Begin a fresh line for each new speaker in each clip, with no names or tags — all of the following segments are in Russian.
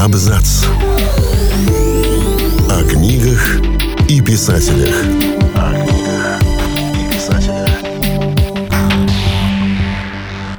Абзац. О книгах и писателях. О книгах и писателях.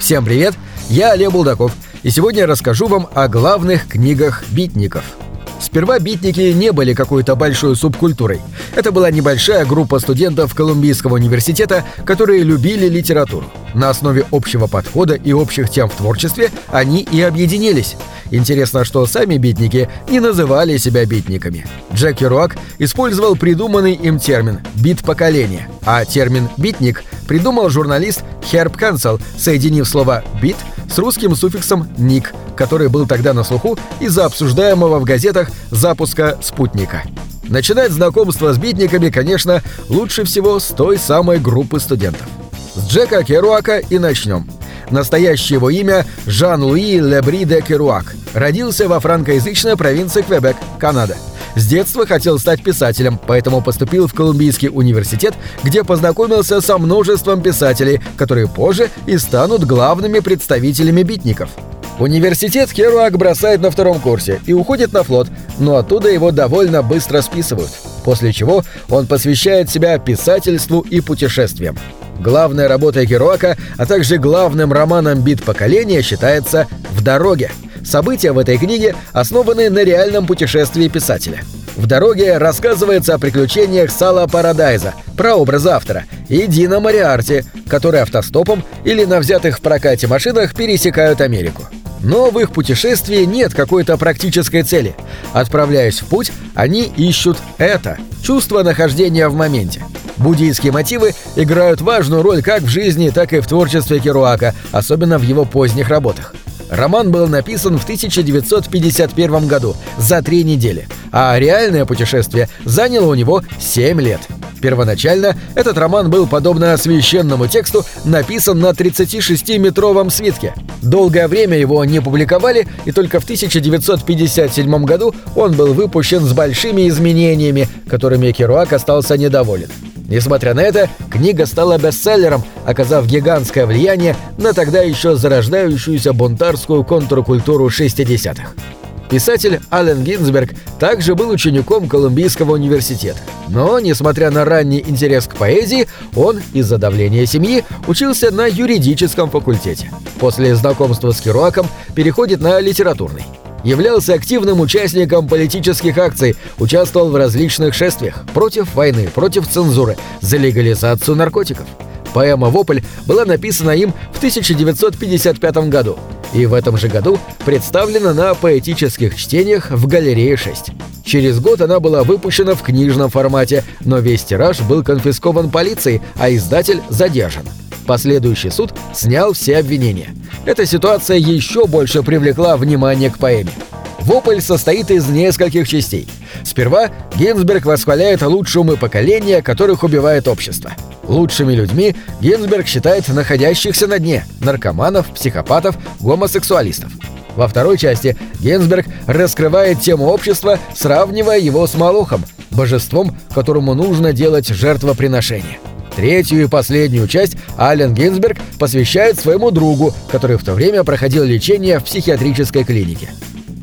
Всем привет! Я Олег Булдаков, и сегодня я расскажу вам о главных книгах битников – Сперва битники не были какой-то большой субкультурой. Это была небольшая группа студентов Колумбийского университета, которые любили литературу. На основе общего подхода и общих тем в творчестве они и объединились. Интересно, что сами битники не называли себя битниками. Джек Керуак использовал придуманный им термин «бит поколения», а термин «битник» придумал журналист Херб Кансел, соединив слово «бит» с русским суффиксом «ник», который был тогда на слуху из-за обсуждаемого в газетах запуска «Спутника». Начинать знакомство с битниками, конечно, лучше всего с той самой группы студентов. С Джека Керуака и начнем. Настоящее его имя Жан-Луи Лебри де Керуак. Родился во франкоязычной провинции Квебек, Канада. С детства хотел стать писателем, поэтому поступил в Колумбийский университет, где познакомился со множеством писателей, которые позже и станут главными представителями битников – Университет Керуак бросает на втором курсе и уходит на флот, но оттуда его довольно быстро списывают, после чего он посвящает себя писательству и путешествиям. Главной работой Керуака, а также главным романом «Бит поколения» считается «В дороге». События в этой книге основаны на реальном путешествии писателя. В дороге рассказывается о приключениях Сала Парадайза, прообраза автора, и Дина Мариарти, которые автостопом или на взятых в прокате машинах пересекают Америку. Но в их путешествии нет какой-то практической цели. Отправляясь в путь, они ищут это – чувство нахождения в моменте. Буддийские мотивы играют важную роль как в жизни, так и в творчестве Керуака, особенно в его поздних работах. Роман был написан в 1951 году, за три недели, а реальное путешествие заняло у него 7 лет – Первоначально этот роман был, подобно священному тексту, написан на 36-метровом свитке. Долгое время его не публиковали, и только в 1957 году он был выпущен с большими изменениями, которыми Керуак остался недоволен. Несмотря на это, книга стала бестселлером, оказав гигантское влияние на тогда еще зарождающуюся бунтарскую контркультуру 60-х. Писатель Аллен Гинзберг также был учеником Колумбийского университета. Но, несмотря на ранний интерес к поэзии, он из-за давления семьи учился на юридическом факультете. После знакомства с Керуаком переходит на литературный. Являлся активным участником политических акций, участвовал в различных шествиях против войны, против цензуры, за легализацию наркотиков. Поэма «Вопль» была написана им в 1955 году и в этом же году представлена на поэтических чтениях в галерее 6. Через год она была выпущена в книжном формате, но весь тираж был конфискован полицией, а издатель задержан. Последующий суд снял все обвинения. Эта ситуация еще больше привлекла внимание к поэме. Вопль состоит из нескольких частей. Сперва Гинзберг восхваляет лучшие умы поколения, которых убивает общество. Лучшими людьми Гинзберг считает находящихся на дне – наркоманов, психопатов, гомосексуалистов. Во второй части Гинзберг раскрывает тему общества, сравнивая его с Малохом, божеством, которому нужно делать жертвоприношение. Третью и последнюю часть Ален Гинзберг посвящает своему другу, который в то время проходил лечение в психиатрической клинике.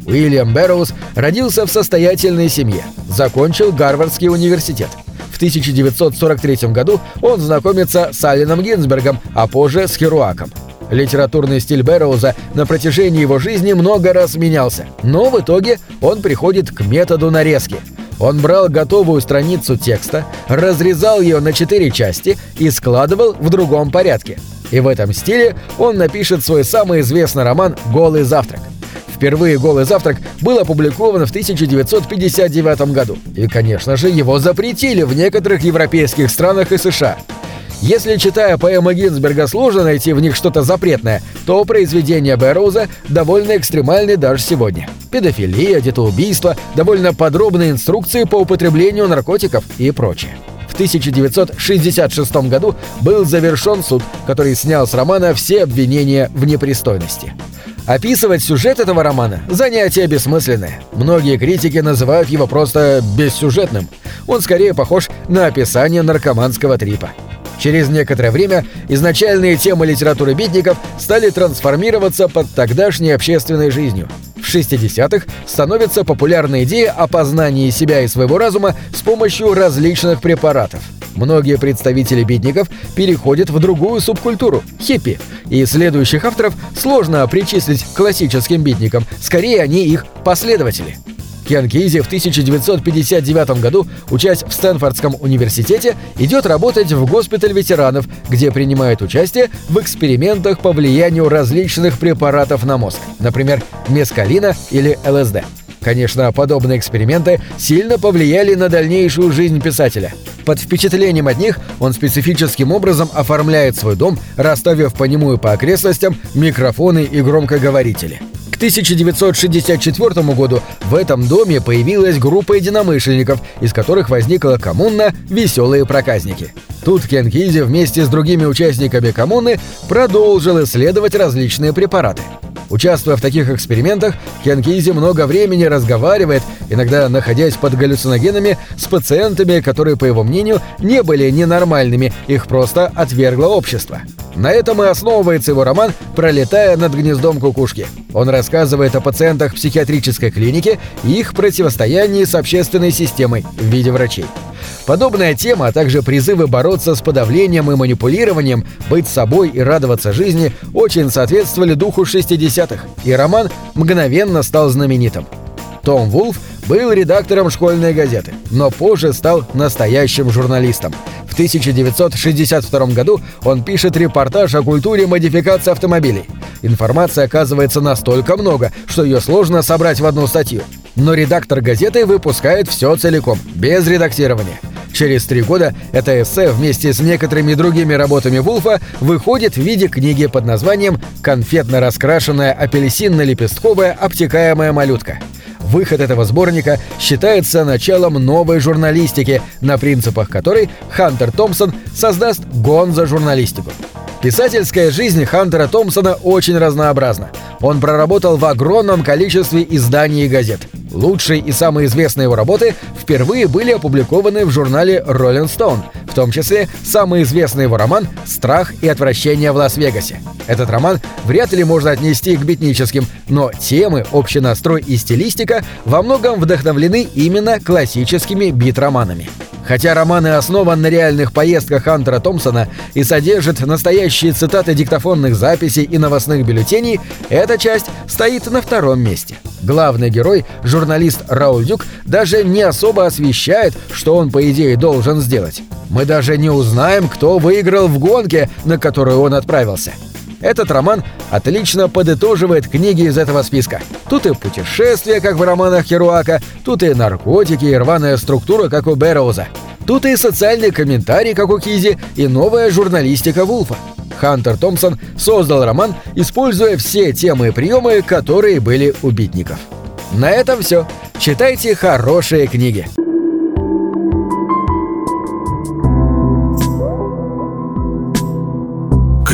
Уильям Бэрроуз родился в состоятельной семье, закончил Гарвардский университет – в 1943 году он знакомится с Алленом Гинзбергом, а позже с Херуаком. Литературный стиль Бэрроуза на протяжении его жизни много раз менялся, но в итоге он приходит к методу нарезки. Он брал готовую страницу текста, разрезал ее на четыре части и складывал в другом порядке. И в этом стиле он напишет свой самый известный роман «Голый завтрак». Впервые «Голый завтрак» был опубликован в 1959 году. И, конечно же, его запретили в некоторых европейских странах и США. Если, читая поэмы Гинзберга, сложно найти в них что-то запретное, то произведения Бэрроуза довольно экстремальны даже сегодня. Педофилия, детоубийство, довольно подробные инструкции по употреблению наркотиков и прочее. В 1966 году был завершен суд, который снял с романа все обвинения в непристойности. Описывать сюжет этого романа – занятие бессмысленное. Многие критики называют его просто бессюжетным. Он скорее похож на описание наркоманского трипа. Через некоторое время изначальные темы литературы битников стали трансформироваться под тогдашней общественной жизнью. В В 60-х становится популярна идея о познании себя и своего разума с помощью различных препаратов. Многие представители битников переходят в другую субкультуру – хиппи, и следующих авторов сложно причислить к классическим битникам, скорее они их последователи. Кен Кейзи в 1959 году, учась в Стэнфордском университете, идет работать в госпиталь ветеранов, где принимает участие в экспериментах по влиянию различных препаратов на мозг, например, мескалина или ЛСД. Конечно, подобные эксперименты сильно повлияли на дальнейшую жизнь писателя. Под впечатлением от них он специфическим образом оформляет свой дом, расставив по нему и по окрестностям микрофоны и громкоговорители. К 1964 году в этом доме появилась группа единомышленников, из которых возникла коммуна «Веселые проказники». Тут Кен Кизи вместе с другими участниками коммуны продолжил исследовать различные препараты. Участвуя в таких экспериментах, Кен Кизи много времени разговаривает, иногда находясь под галлюциногенами, с пациентами, которые, по его мнению, не были ненормальными, их просто отвергло общество. На этом и основывается его роман «Пролетая над гнездом кукушки». Он рассказывает о пациентах психиатрической клиники и их противостоянии с общественной системой в виде врачей. Подобная тема, а также призывы бороться с подавлением и манипулированием, быть собой и радоваться жизни очень соответствовали духу 60-х, и роман мгновенно стал знаменитым. Том Вулф был редактором школьной газеты, но позже стал настоящим журналистом. В 1962 году он пишет репортаж о культуре модификации автомобилей. Информации оказывается настолько много, что ее сложно собрать в одну статью. Но редактор газеты выпускает все целиком, без редактирования. Через три года это эссе вместе с некоторыми другими работами Вулфа выходит в виде книги под названием «Конфетно раскрашенная апельсинно-лепестковая обтекаемая малютка». Выход этого сборника считается началом новой журналистики, на принципах которой Хантер Томпсон создаст гон за журналистику. Писательская жизнь Хантера Томпсона очень разнообразна. Он проработал в огромном количестве изданий и газет. Лучшие и самые известные его работы впервые были опубликованы в журнале Rolling Stone, в том числе самый известный его роман «Страх и отвращение в Лас-Вегасе». Этот роман вряд ли можно отнести к битническим, но темы, общий настрой и стилистика во многом вдохновлены именно классическими бит-романами. Хотя роман и основан на реальных поездках Хантера Томпсона и содержит настоящие цитаты диктофонных записей и новостных бюллетеней, эта часть стоит на втором месте. Главный герой, журналист Рауль Дюк, даже не особо освещает, что он, по идее, должен сделать. Мы даже не узнаем, кто выиграл в гонке, на которую он отправился. Этот роман отлично подытоживает книги из этого списка. Тут и путешествия, как в романах Херуака, тут и наркотики, и рваная структура, как у Бэрроуза. Тут и социальный комментарий, как у Кизи, и новая журналистика Вулфа. Хантер Томпсон создал роман, используя все темы и приемы, которые были у битников. На этом все. Читайте хорошие книги.